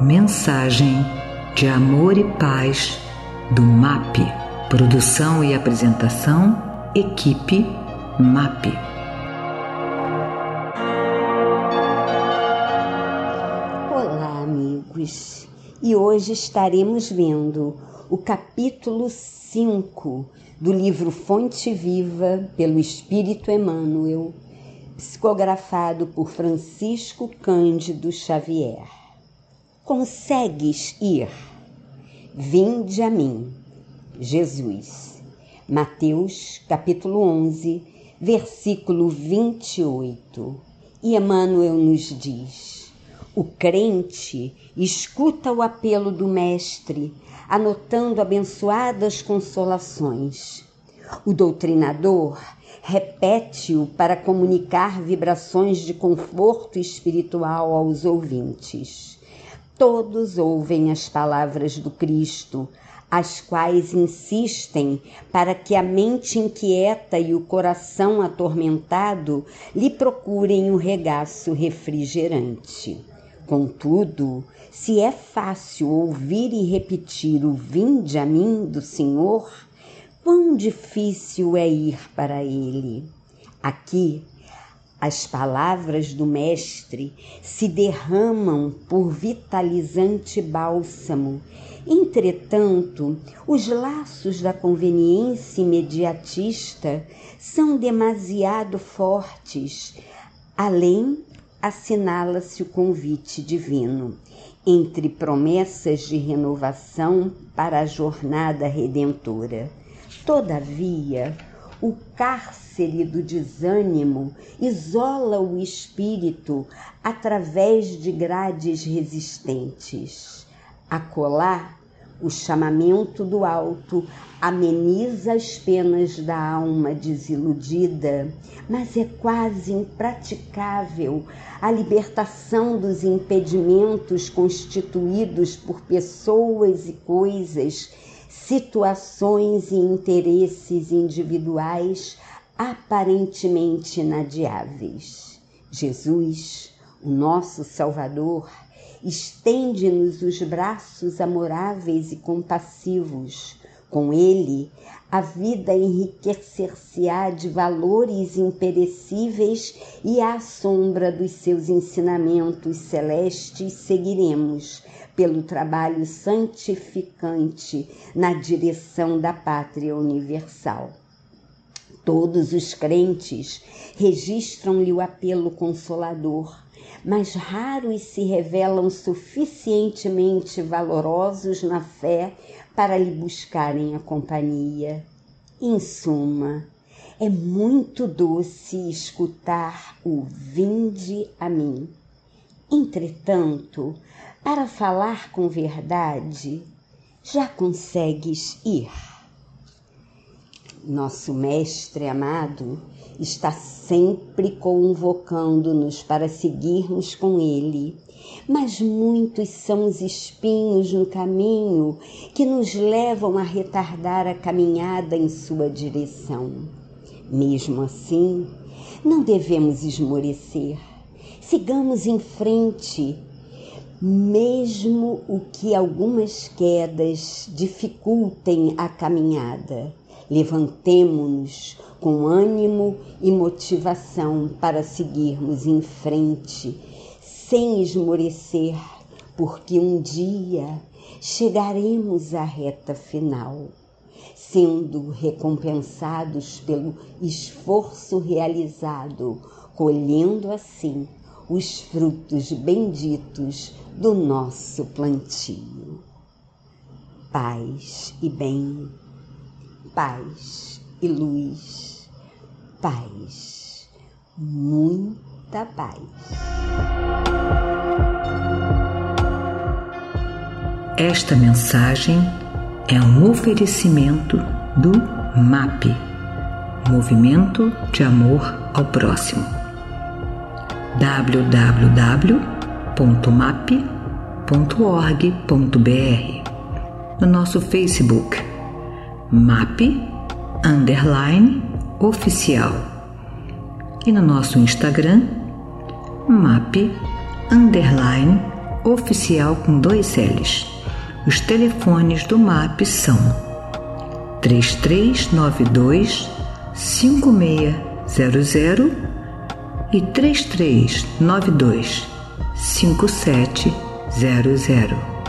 Mensagem de Amor e Paz do MAP. Produção e apresentação, equipe MAP. Olá, amigos. E hoje estaremos vendo o capítulo 5 do livro Fonte Viva pelo Espírito Emmanuel, psicografado por Francisco Cândido Xavier. Consegues ir? Vinde a mim, Jesus. Mateus capítulo 11, versículo 28. E Emmanuel nos diz: o crente escuta o apelo do Mestre, anotando abençoadas consolações. O doutrinador repete-o para comunicar vibrações de conforto espiritual aos ouvintes. Todos ouvem as palavras do Cristo, as quais insistem para que a mente inquieta e o coração atormentado lhe procurem o regaço refrigerante. Contudo, se é fácil ouvir e repetir o vinde a mim do Senhor, quão difícil é ir para ele. Aqui, as palavras do Mestre se derramam por vitalizante bálsamo. Entretanto, os laços da conveniência imediatista são demasiado fortes. Além, assinala-se o convite divino. Entre promessas de renovação para a jornada redentora. Todavia, o cárcere do desânimo isola o espírito através de grades resistentes. Acolá, o chamamento do alto ameniza as penas da alma desiludida, mas é quase impraticável a libertação dos impedimentos constituídos por pessoas e coisas situações e interesses individuais aparentemente inadiáveis. Jesus, o nosso Salvador, estende-nos os braços amoráveis e compassivos. Com ele, a vida enriquecer-se-á de valores imperecíveis e à sombra dos seus ensinamentos celestes seguiremos pelo trabalho santificante na direção da pátria universal. Todos os crentes registram-lhe o apelo consolador, mas raros se revelam suficientemente valorosos na fé para lhe buscarem a companhia. Em suma, é muito doce escutar o vinde a mim. Entretanto, para falar com verdade, já consegues ir. Nosso Mestre amado está sempre convocando-nos para seguirmos com Ele, mas muitos são os espinhos no caminho que nos levam a retardar a caminhada em Sua direção. Mesmo assim, não devemos esmorecer. Sigamos em frente mesmo o que algumas quedas dificultem a caminhada. Levantemo-nos com ânimo e motivação para seguirmos em frente, sem esmorecer, porque um dia chegaremos à reta final, sendo recompensados pelo esforço realizado, colhendo assim os frutos benditos do nosso plantio. Paz e bem, paz e luz, paz, muita paz. Esta mensagem é um oferecimento do MAP Movimento de Amor ao Próximo. www.map.org.br No nosso Facebook MAP Underline Oficial e no nosso Instagram MAP Underline oficial com dois L's. Os telefones do MAP são 3392 5600 e 3392 5700.